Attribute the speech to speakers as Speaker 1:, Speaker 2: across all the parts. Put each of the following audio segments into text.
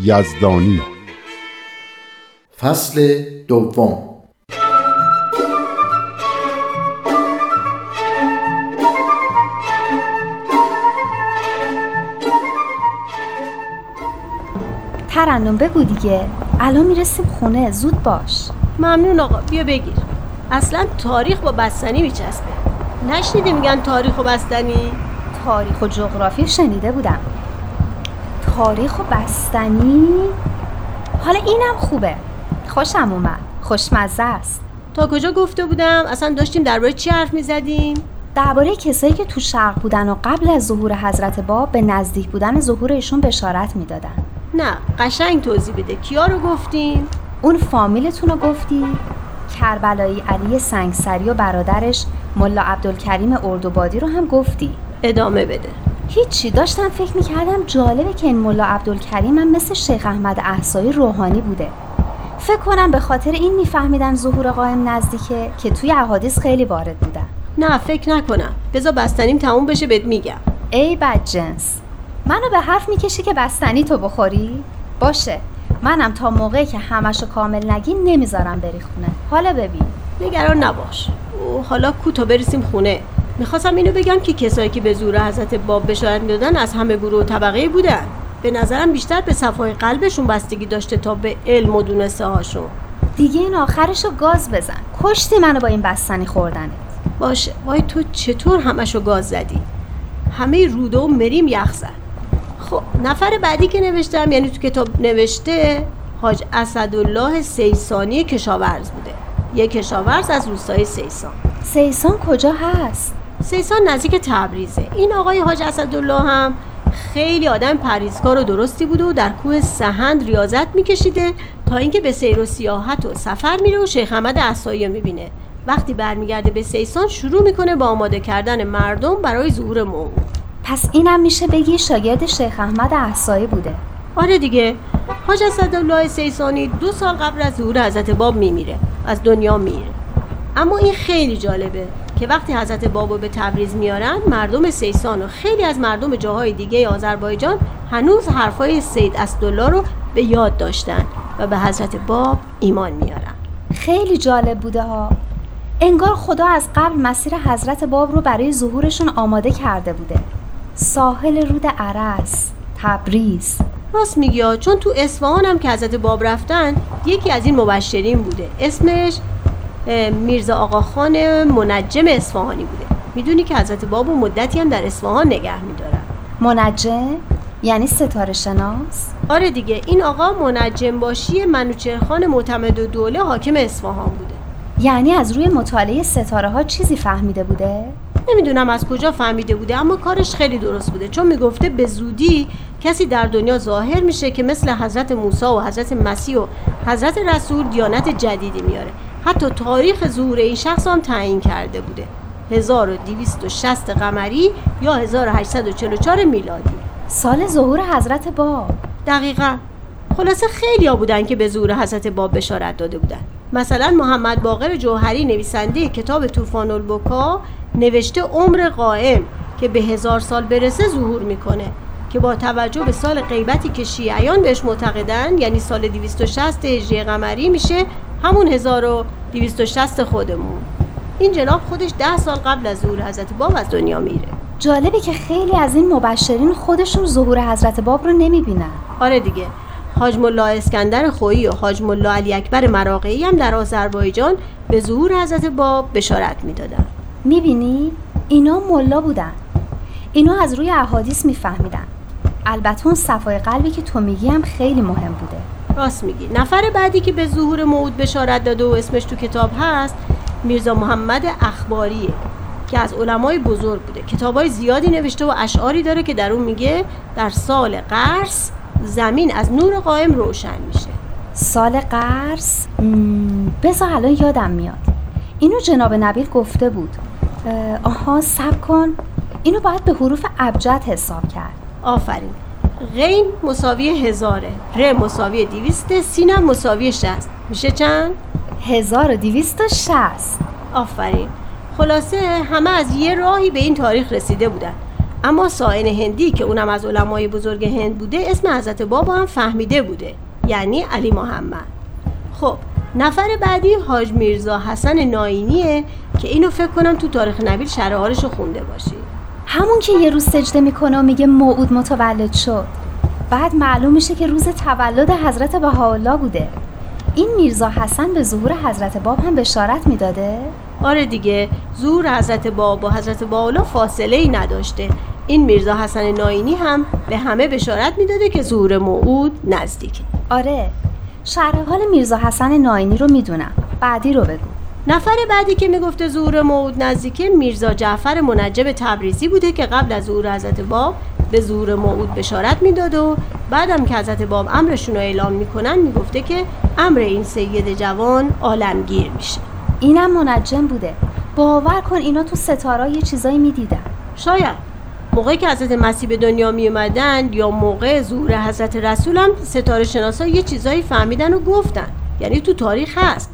Speaker 1: یزدانی.
Speaker 2: فصل دوم.
Speaker 3: ترنم بگو دیگه. الان می‌رسیم خونه. زود باش.
Speaker 4: ممنون آقا. بیا بگیر. اصلا تاریخ با بستنی میچسبه. نشنیده میگن تاریخ و بستنی؟
Speaker 3: تاریخ و جغرافی شنیده بودم. تاریخ و بستنی. حالا اینم خوبه. خوشم اومد. خوشمزه است.
Speaker 4: تا کجا گفته بودم؟ اصلا داشتیم درباره چی حرف می‌زدیم؟
Speaker 3: درباره کسایی که تو شرق بودن و قبل از ظهور حضرت باب به نزدیک بودن ظهور ایشون بشارت می‌دادن.
Speaker 4: نه قشنگ توضیح بده. کیا رو گفتیم
Speaker 3: اون فامیلتون رو گفتی؟ کربلایی علی سنگسری و برادرش ملا عبدالکریم اردوبادی رو هم گفتی.
Speaker 4: ادامه بده.
Speaker 3: هیچی. داشتم فکر می‌کردم جالبه که این ملا عبدالکریم هم مثل شیخ احمد احسایی روحانی بوده. فکر کنم به خاطر این میفهمیدن ظهور قائم نزدیکه که توی احادیث خیلی وارد بودن.
Speaker 4: نه فکر نکنم. بذار بستنیم تموم بشه بهت میگم.
Speaker 3: ای بدجنس. منو به حرف می‌کشی که بستنی تو بخوری؟ باشه. منم تا موقعی که همشو کامل نگی نمی‌ذارم بری خونه. حالا ببین.
Speaker 4: نگران نباش. او حالا کوتا برسیم خونه. می‌خواستم اینو بگم که کسایی که به زور حضرت باب بشارت می‌دادن از همه گروه و طبقه بودن. به نظرم بیشتر به صفای قلبشون بستگی داشته تا به علم و دونسته هاشون.
Speaker 3: دیگه این آخرشو گاز بزن. کشتی منو با این بستنی خوردنت
Speaker 4: باشه. وای تو چطور همشو گاز زدی؟ همه روده و مریم یخ زد. خب نفر بعدی که نوشتم یعنی تو کتاب نوشته حاج اسدالله سیسانی کشاورز بوده. یه کشاورز از روستای سیسان.
Speaker 3: سیسان کجا هست؟
Speaker 4: سیسان نزدیک تبریزه. این آقای حاج اسدالله هم خیلی آدم پریزکار و درستی بوده و در کوه سهند ریاضت میکشیده تا اینکه به سیر و سیاحت و سفر میره و شیخ احمد رو می‌بینه. وقتی برمیگرده به سیسان شروع می‌کنه با آماده کردن مردم برای ظهور موعود
Speaker 3: پس اینم میشه بگی شاگرد شیخ احمد احسایی بوده.
Speaker 4: آره دیگه. حاج اسدالله سیسانی دو سال قبل از ظهور حضرت باب میمیره. از دنیا میره. اما این خیلی جالبه. که وقتی حضرت باب رو به تبریز میارن مردم سیسان و خیلی از مردم جاهای دیگه آذربایجان هنوز حرفای سید اسدالله رو به یاد داشتن و به حضرت باب ایمان میارن.
Speaker 3: خیلی جالب بوده ها. انگار خدا از قبل مسیر حضرت باب رو برای ظهورشون آماده کرده بوده. ساحل رود عرس تبریز.
Speaker 4: راست میگی چون تو اصفهان هم که حضرت باب رفتن یکی از این مبشرین بوده. اسمش میرزا آقاخان منجم اصفهانی بوده. می‌دونی که حضرت باب و مدتی هم در اصفهان نگه میدارن.
Speaker 3: منجم؟ یعنی ستاره شناس؟
Speaker 4: آره دیگه این آقا منجم باشی منوچهرخان معتمد و دوله حاکم اصفهان بوده.
Speaker 3: یعنی از روی مطالعه ستاره ها چیزی فهمیده بوده؟
Speaker 4: نمی‌دونم از کجا فهمیده بوده اما کارش خیلی درست بوده. چون می‌گفته به زودی کسی در دنیا ظاهر میشه که مثل حضرت موسی و حضرت مسیح و حضرت رسول دیانت جدیدی میاره. حتی تاریخ ظهور این شخص هم تعیین کرده بوده. 1260 قمری یا 1844 میلادی.
Speaker 3: سال ظهور حضرت باب
Speaker 4: دقیقا. خلاصه خیلی ها بودن که به ظهور حضرت باب بشارت داده بودن. مثلا محمد باقر جوهری نویسنده کتاب طوفان البکا نوشته عمر قائم که به هزار سال برسه ظهور می‌کنه که با توجه به سال غیبتی که شیعیان بهش معتقدن یعنی سال 260 هجری قمری میشه همون 1260 خودمون. این جناب خودش ده سال قبل از ظهور حضرت باب از دنیا میره.
Speaker 3: جالبه که خیلی از این مبشرین خودشون ظهور حضرت باب رو نمی‌بینن.
Speaker 4: آره دیگه. حاج ملا اسکندر خویی و حاج ملا علی اکبر مراقعی هم در آذربایجان به ظهور حضرت باب بشارت می‌دادن.
Speaker 3: می‌بینی؟ اینا ملا بودن. اینا از روی احادیث میفهمیدن. البته اون صفای قلبی که تو میگی هم خیلی مهم بوده.
Speaker 4: راست میگی. نفر بعدی که به ظهور موعود بشارت داده و اسمش تو کتاب هست میرزا محمد اخباریه که از علمای بزرگ بوده. کتابای زیادی نوشته و اشعاری داره که در اون میگه در سال قرص زمین از نور قائم روشن میشه.
Speaker 3: سال قرص؟ بذار الان یادم میاد. اینو جناب نبیل گفته بود. آها سب کن. اینو باید به حروف ابجد حساب کرد.
Speaker 4: آفرین. غین مساوی هزاره. ر مساوی دیویست سینم مساوی شست میشه چند؟
Speaker 3: هزار و دیویست و شست
Speaker 4: آفرین. خلاصه همه از یه راهی به این تاریخ رسیده بودن. اما ساین هندی که اونم از علمای بزرگ هند بوده اسم حضرت بابا هم فهمیده بوده. یعنی علی محمد. خب نفر بعدی حاج میرزا حسن ناینیه که اینو فکر کنم تو تاریخ نبیل شرح رو خونده باشی.
Speaker 3: همون که یه روز سجده می‌کنه و میگه موعود متولد شد. بعد معلوم میشه که روز تولد حضرت بهاءالله بوده. این میرزا حسن به ظهور حضرت باب هم بشارت می‌داده؟
Speaker 4: آره دیگه ظهور حضرت باب و حضرت بهاءالله فاصله ای نداشته. این میرزا حسن ناینی هم به همه بشارت می‌داده که ظهور موعود نزدیکه.
Speaker 3: آره شرح حال میرزا حسن ناینی رو می‌دونم. بعدی رو بگو.
Speaker 4: نفر بعدی که می‌گفته ظهور موعود نزدیکه میرزا جعفر منجب تبریزی بوده که قبل از ظهور حضرت باب به ظهور موعود بشارت می‌داد و بعدم که حضرت باب امرشون رو اعلام می‌کنن می‌گفته که امر این سید جوان عالمگیر میشه.
Speaker 3: اینم منجم بوده. باور کن اینا تو ستاره یه چیزایی می‌دیدن.
Speaker 4: شاید. موقعی که حضرت مسیح به دنیا می اومدن یا موقع ظهور حضرت رسول هم ستاره شناسا یه چیزایی فهمیدن و گفتن. یعنی تو تاریخ هست.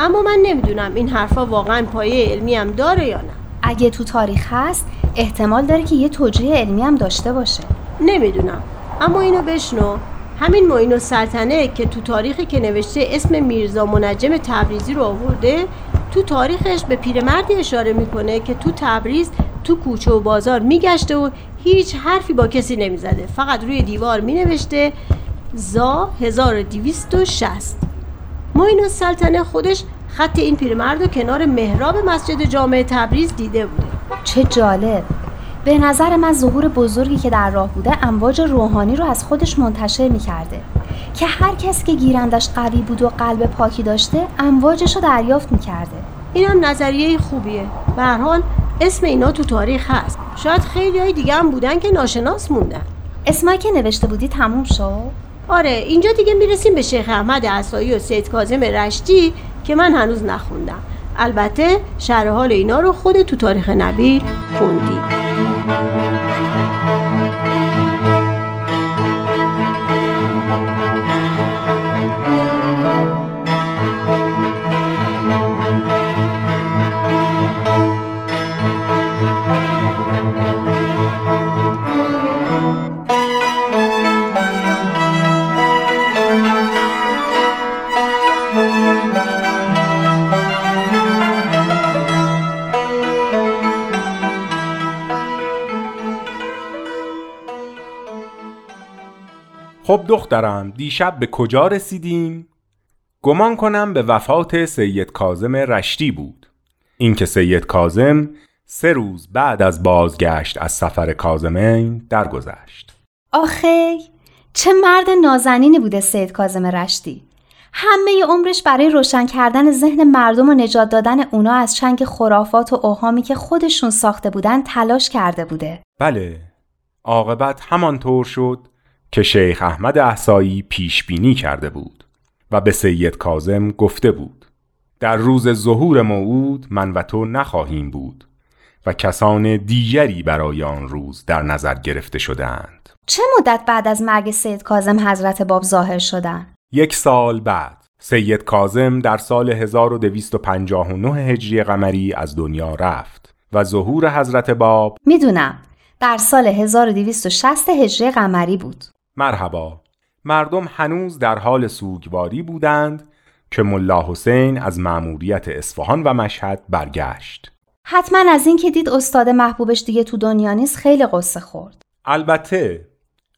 Speaker 4: اما من نمی‌دونم این حرفا واقعا پایه علمی هم داره یا نه.
Speaker 3: اگه تو تاریخ هست احتمال داره که یه توجیه علمی هم داشته باشه.
Speaker 4: نمی‌دونم. اما اینو بشنو. همین معین سلطنه که تو تاریخی که نوشته اسم میرزا منجم تبریزی رو آورده تو تاریخش به پیرمردی اشاره می‌کنه که تو تبریز تو کوچه و بازار میگشته و هیچ حرفی با کسی نمی‌زده. فقط روی دیوار مینوشته زا 1260 معین سلطنه خودش خط این پیرمرد رو کنار محراب مسجد جامع تبریز دیده بوده.
Speaker 3: چه جالب. به نظر من ظهور بزرگی که در راه بوده امواج روحانی رو از خودش منتشر می‌کرده. که هر کس که گیرندش قوی بود و قلب پاکی داشته امواجش رو دریافت می‌کرده.
Speaker 4: این هم نظریه خوبیه. به حال اسم اینا تو تاریخ هست. شاید خیلی های دیگه هم بودن که ناشناس موندن.
Speaker 3: اسمایی که نوشته بودی تموم شد؟
Speaker 4: آره اینجا دیگه می‌رسیم به شیخ احمد عصایی و سید کازم رشتی که من هنوز نخوندم. البته شرح حال اینا رو خود تو تاریخ نبی خوندی.
Speaker 2: خب دخترم دیشب به کجا رسیدیم؟ گمان کنم به وفات سید کازم رشتی بود. اینکه سید کازم سه روز بعد از بازگشت از سفر کازمین درگذشت.
Speaker 3: آخه چه مرد نازنینی بوده سید کازم رشتی. همه عمرش برای روشن کردن ذهن مردم و نجات دادن اونا از چنگ خرافات و اوهامی که خودشون ساخته بودن تلاش کرده بوده.
Speaker 2: بله عاقبت همانطور شد که شیخ احمد احسایی پیش بینی کرده بود و به سید کازم گفته بود در روز ظهور موعود من و تو نخواهیم بود و کسان دیگری برای آن روز در نظر گرفته شدند
Speaker 3: چه مدت بعد از مرگ سید کازم حضرت باب ظاهر شدن؟
Speaker 2: یک سال بعد. سید کازم در سال 1259 هجری قمری از دنیا رفت و ظهور حضرت باب
Speaker 3: می‌دونم در سال 1260 هجری قمری بود.
Speaker 2: مرحبا. مردم هنوز در حال سوگواری بودند که ملا حسین از مأموریت اصفهان و مشهد برگشت.
Speaker 3: حتما از این که دید استاد محبوبش دیگه تو دنیا نیست خیلی قصه خورد.
Speaker 2: البته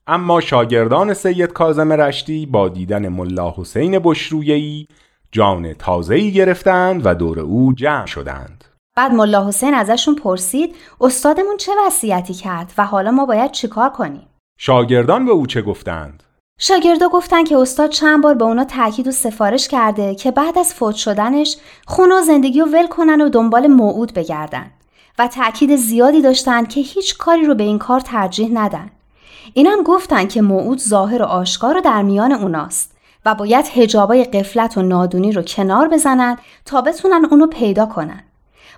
Speaker 2: اما شاگردان سید کازم رشتی با دیدن ملا حسین بشرویهی جان تازه‌ای گرفتند و دور او جمع شدند.
Speaker 3: بعد ملا حسین ازشون پرسید استادمون چه وصیتی کرد و حالا ما باید چیکار کنیم؟
Speaker 2: شاگردان به او چه گفتند
Speaker 3: شاگردا گفتن که استاد چند بار به اونا تاکید و سفارش کرده که بعد از فوت شدنش خونه و زندگی رو ول کنن و دنبال موعود بگردن و تاکید زیادی داشتن که هیچ کاری رو به این کار ترجیح ندن. اینم گفتن که موعود ظاهر و آشکار رو در میان اوناست و باید هجابای قفلت و نادونی رو کنار بزنن تا بتونن اونو پیدا کنن.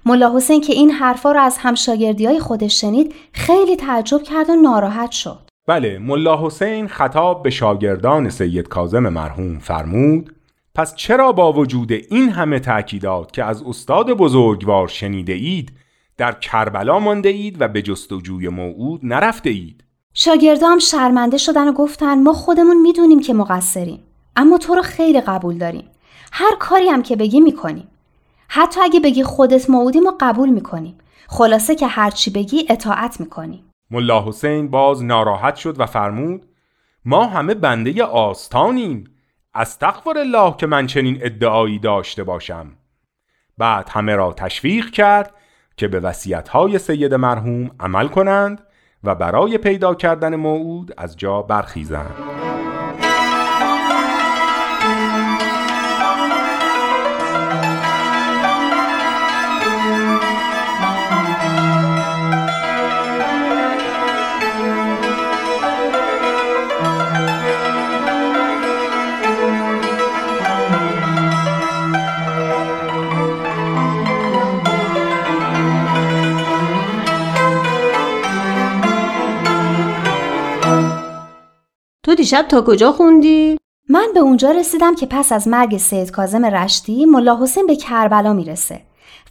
Speaker 3: ملا حسین که این حرفا رو از همشاگردی های خودش شنید خیلی تعجب کرد و ناراحت شد.
Speaker 2: بله ملا حسین خطاب به شاگردان سید کازم مرحوم فرمود پس چرا با وجود این همه تأکیدات که از استاد بزرگوار شنیده اید در کربلا مانده اید و به جستجوی موعود نرفته اید
Speaker 3: شاگردام شرمنده شدن و گفتن ما خودمون می‌دونیم که مقصریم اما تو رو خیلی قبول داریم. هر کاری هم که بگی می‌کنیم. حتی اگه بگی خودت موعودی ما قبول می‌کنیم. خلاصه که هرچی بگی اطاعت می‌کنیم.
Speaker 2: ملا حسین باز ناراحت شد و فرمود ما همه بنده آستانیم. استغفر الله که من چنین ادعایی داشته باشم. بعد همه را تشویق کرد که به وصیت‌های سید مرحوم عمل کنند و برای پیدا کردن موعود از جا برخیزند.
Speaker 4: دیشب تا کجا خوندی؟
Speaker 3: من به اونجا رسیدم که پس از مرگ سید کازم رشتی ملا حسین به کربلا می‌رسه.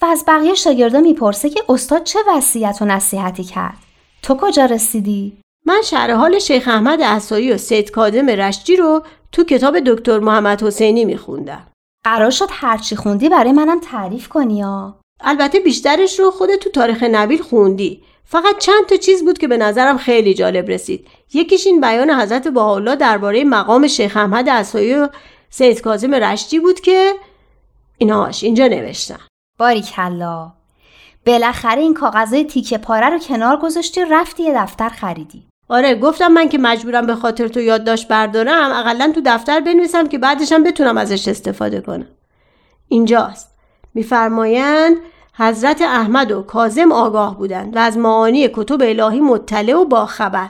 Speaker 3: و از بقیه شاگردا می‌پرسه که استاد چه وصیت و نصیحتی کرد. تو کجا رسیدی؟
Speaker 4: من شرح حال شیخ احمد احسایی و سید کاظم رشتی رو تو کتاب دکتر محمد حسینی میخوندم.
Speaker 3: قرار شد هرچی خوندی برای منم تعریف کنی یا
Speaker 4: البته بیشترش رو خودت تو تاریخ نبیل خوندی. فقط چند تا چیز بود که به نظرم خیلی جالب رسید. یکیش این بیان حضرت بهاءالله درباره مقام شیخ احمد احسایی و سید کاظم رشتی بود که اینهاش اینجا نوشتم
Speaker 3: باریکلا بالاخره این کاغذهای تیکه پاره رو کنار گذاشتی رفتی یه دفتر خریدی.
Speaker 4: آره گفتم من که مجبورم به خاطر تو یادداشت بردارم اقلا تو دفتر بنویسم که بعدشم بتونم ازش استفاده کنم. اینجاست. میفرمایند حضرت احمد و کازم آگاه بودند و از معانی کتب الهی مطلع و باخبر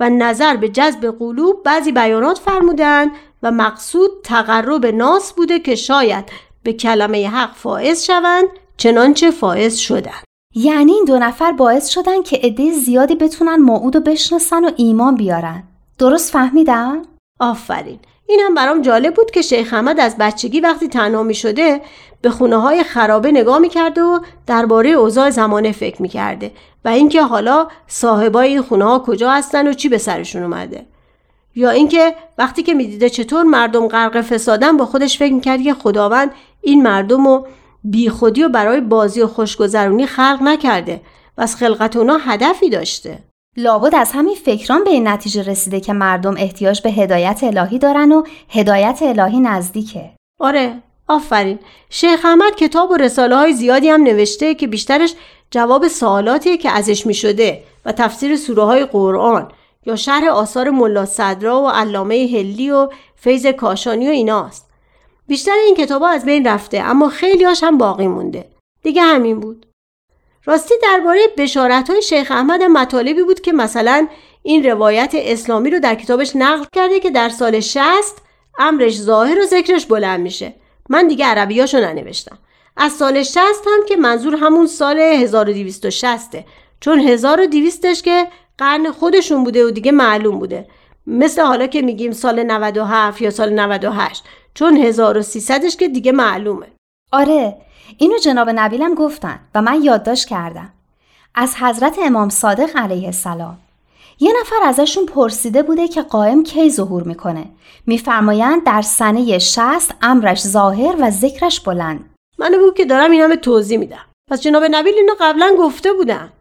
Speaker 4: و نظر به جذب قلوب بعضی بیانات فرمودند و مقصود تقرب ناس بوده که شاید به کلمه حق فائز شوند چنانچه فائز شدند.
Speaker 3: یعنی این دو نفر باعث شدن که عده زیادی بتونن موعود رو بشناسن و ایمان بیارن. درست فهمیدم؟
Speaker 4: آفرین. این هم برام جالب بود که شیخ احمد از بچگی وقتی تنها می شده به خونه های خرابه نگاه می‌کرده و درباره اوضاع زمانه فکر می‌کرده و اینکه حالا صاحبای این خونه ها کجا هستن و چی به سرشون اومده. یا اینکه وقتی که می‌دیده چطور مردم غرق فسادن با خودش فکر می‌کرد که خداوند این مردم رو بیخودی و برای بازی و خوشگذرونی خلق نکرده و از خلقت اونا هدفی داشته.
Speaker 3: لابد از همین فکران به این نتیجه رسیده که مردم احتیاج به هدایت الهی دارن و هدایت الهی نزدیکه
Speaker 4: آره آفرین شیخ احمد کتاب و رساله های زیادی هم نوشته که بیشترش جواب سوالاتیه که ازش می شده و تفسیر سوره های قرآن یا شرح آثار ملا صدرا و علامه هلی و فیض کاشانی و ایناست. بیشتر این کتاب ها از بین رفته اما خیلی هم باقی مونده. دیگه همین بود. راستی درباره بشارت های شیخ احمد مطالبی بود که مثلا این روایت اسلامی رو در کتابش نقل کرده که در سال 60 امرش ظاهر و ذکرش بلند میشه. من دیگه عربیاشو ننوشتم. از سال 60 هم که منظور همون سال 1260 چون 1200ش که قرن خودشون بوده و دیگه معلوم بوده مثل حالا که میگیم سال 97 یا سال 98 چون 1300ش که دیگه معلومه
Speaker 3: آره اینو جناب نبیلم گفتن و من یادداشت کردم. از حضرت امام صادق علیه السلام. یه نفر ازشون پرسیده بوده که قائم کی ظهور می‌کنه. میفرمایند در سنه 60 امرش ظاهر و ذکرش بلند.
Speaker 4: منو بگو که دارم این همه توضیح میدم. پس جناب نبیل اینو قبلا گفته بودن.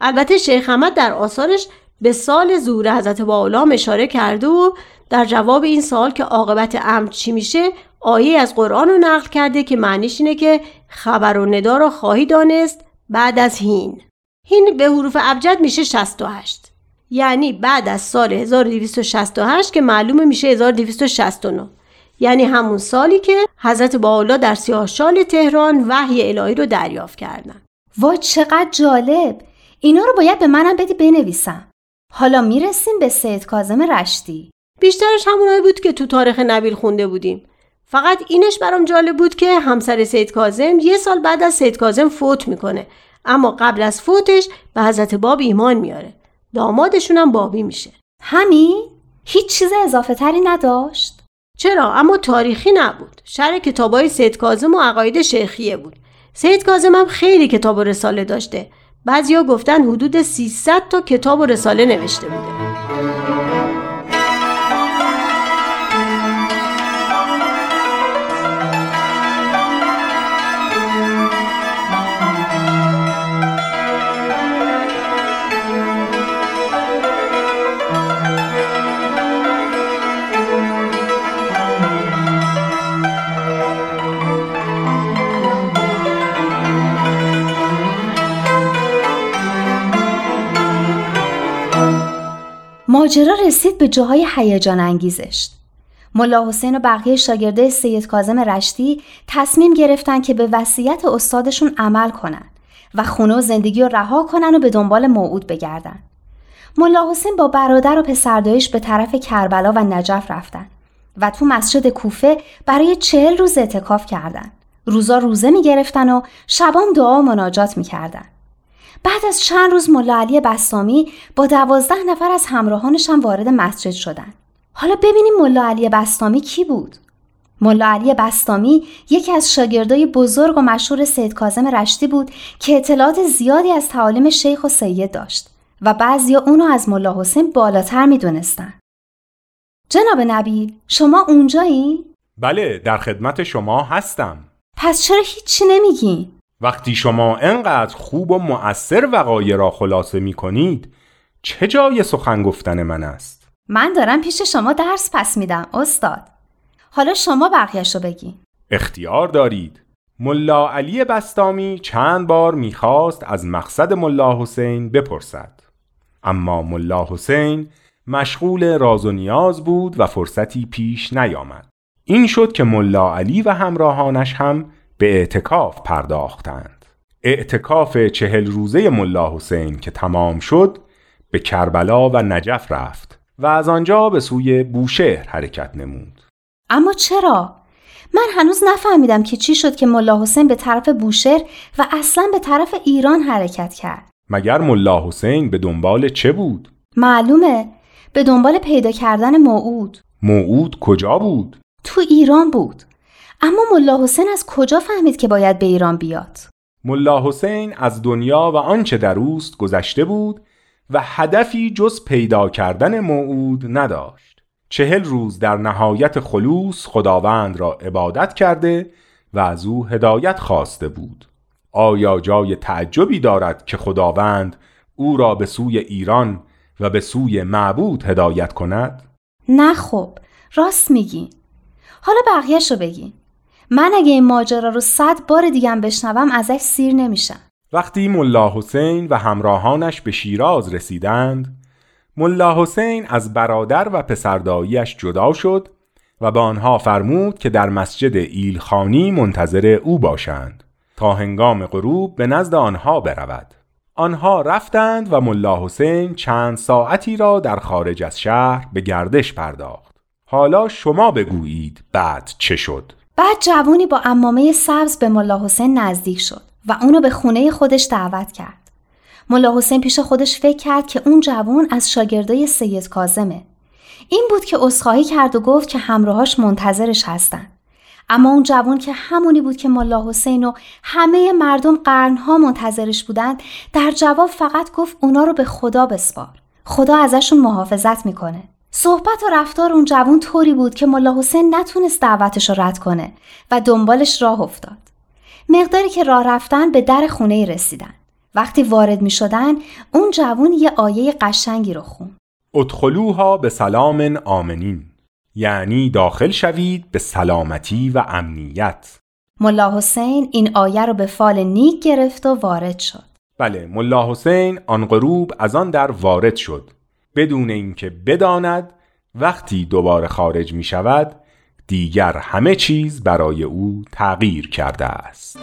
Speaker 4: البته شیخ احمد در آثارش به سال ظهور حضرت باولا اشاره کرده و در جواب این سال که عاقبت امر چی میشه آیه از قرآن رو نقل کرده که معنیش اینه که خبر و ندا را خواهی دانست بعد از هین. هین به حروف ابجد میشه 68 یعنی بعد از سال 1268 که معلومه میشه 1269 یعنی همون سالی که حضرت باولا در سیاهشال تهران وحی الهی رو دریافت کردن.
Speaker 3: وای چقدر جالب. اینا رو باید به منم بدی بنویسم. حالا می‌رسیم به سید کازم رشتی.
Speaker 4: بیشترش همونایی بود که تو تاریخ نبیل خونده بودیم. فقط اینش برام جالب بود که همسر سید کازم یه سال بعد از سید کازم فوت می‌کنه. اما قبل از فوتش به حضرت باب ایمان میاره. دامادشون هم بابی میشه.
Speaker 3: همین هیچ چیز اضافه تری نداشت؟
Speaker 4: چرا؟ اما تاریخی نبود. شرح کتابای سید کازم و عقاید شیخیه بود. سید کازم هم خیلی کتاب و رساله داشته. بعضیا گفتن حدود 300 تا کتاب و رساله نوشته بوده.
Speaker 3: ماجرا رسید به جاهای هیجان انگیزش. ملا حسین و بقیه شاگرده سید کازم رشتی تصمیم گرفتن که به وصیت استادشون عمل کنن و خونه و زندگی رو رها کنن و به دنبال موعود بگردن. ملا حسین با برادر و پسردایش به طرف کربلا و نجف رفتن و تو مسجد کوفه برای چهل روز اعتکاف کردند. روزا روزه می گرفتن و شبام دعا و مناجات می کردن. بعد از چند روز ملا علی بستامی با دوازده نفر از همراهانش هم وارد مسجد شدن. حالا ببینیم ملا علی بستامی کی بود؟ ملا علی بستامی یکی از شاگردای بزرگ و مشهور سید کازم رشتی بود که اطلاعات زیادی از تعالیم شیخ و سید داشت و بعضیا اونو از ملا حسین بالاتر می‌دونستن. جناب نبیل شما اونجایی؟
Speaker 2: بله در خدمت شما هستم
Speaker 3: پس چرا هیچی نمیگین؟
Speaker 2: وقتی شما انقدر خوب و مؤثر وقایع را خلاصه می کنید چه جای سخن گفتن من است؟
Speaker 3: من دارم پیش شما درس پس میدم استاد. حالا شما بقیهش رو بگین.
Speaker 2: اختیار دارید ملا علی بستامی چند بار می‌خواست از مقصد ملا حسین بپرسد اما ملا حسین مشغول راز و نیاز بود و فرصتی پیش نیامد این شد که ملا علی و همراهانش هم به اعتکاف پرداختند اعتکاف چهل روزه ملا حسین که تمام شد به کربلا و نجف رفت و از آنجا به سوی بوشهر حرکت نمود
Speaker 3: اما چرا؟ من هنوز نفهمیدم که چی شد که ملا حسین به طرف بوشهر و اصلا به طرف ایران حرکت کرد.
Speaker 2: مگر ملا حسین به دنبال چه بود؟
Speaker 3: معلومه به دنبال پیدا کردن موعود.
Speaker 2: موعود کجا بود؟
Speaker 3: تو ایران بود. اما ملا حسین از کجا فهمید که باید به ایران بیاد؟
Speaker 2: ملا حسین از دنیا و آنچه در اوست گذشته بود و هدفی جز پیدا کردن موعود نداشت. چهل روز در نهایت خلوص خداوند را عبادت کرده و از او هدایت خواسته بود. آیا جای تعجبی دارد که خداوند او را به سوی ایران و به سوی معبود هدایت کند؟
Speaker 3: نه خب راست میگین. حالا بقیهش رو بگین. من اگه این ماجرا رو صد بار دیگم بشنوم ازش سیر نمیشم.
Speaker 2: وقتی ملا حسین و همراهانش به شیراز رسیدند ملا حسین از برادر و پسرداییش جدا شد و به آنها فرمود که در مسجد ایلخانی منتظر او باشند تا هنگام غروب به نزد آنها برود. آنها رفتند و ملا حسین چند ساعتی را در خارج از شهر به گردش پرداخت. حالا شما بگویید بعد چه شد.
Speaker 3: بعد جوونی با امامه سبز به ملا حسین نزدیک شد و اونو به خونه خودش دعوت کرد. ملا حسین پیش خودش فکر کرد که اون جوون از شاگردای سید کازمه. این بود که عذرخواهی کرد و گفت که همراهاش منتظرش هستن. اما اون جوون که همونی بود که ملا حسین و همه مردم قرنها منتظرش بودند در جواب فقط گفت اونا رو به خدا بسپار. خدا ازشون محافظت می‌کنه. صحبت و رفتار اون جوون طوری بود که ملا حسین نتونست دعوتش رو رد کنه و دنبالش راه افتاد. مقداری که راه رفتن به در خونه رسیدن. وقتی وارد می شدن اون جوون یه آیه قشنگی رو خون.
Speaker 2: ادخلوها به سلام آمنین. یعنی داخل شوید به سلامتی و امنیت.
Speaker 3: ملا حسین این آیه رو به فال نیک گرفت و وارد شد.
Speaker 2: بله ملا حسین آن غروب از آن در وارد شد. بدون اینکه بداند وقتی دوباره خارج می شود دیگر همه چیز برای او تغییر کرده است.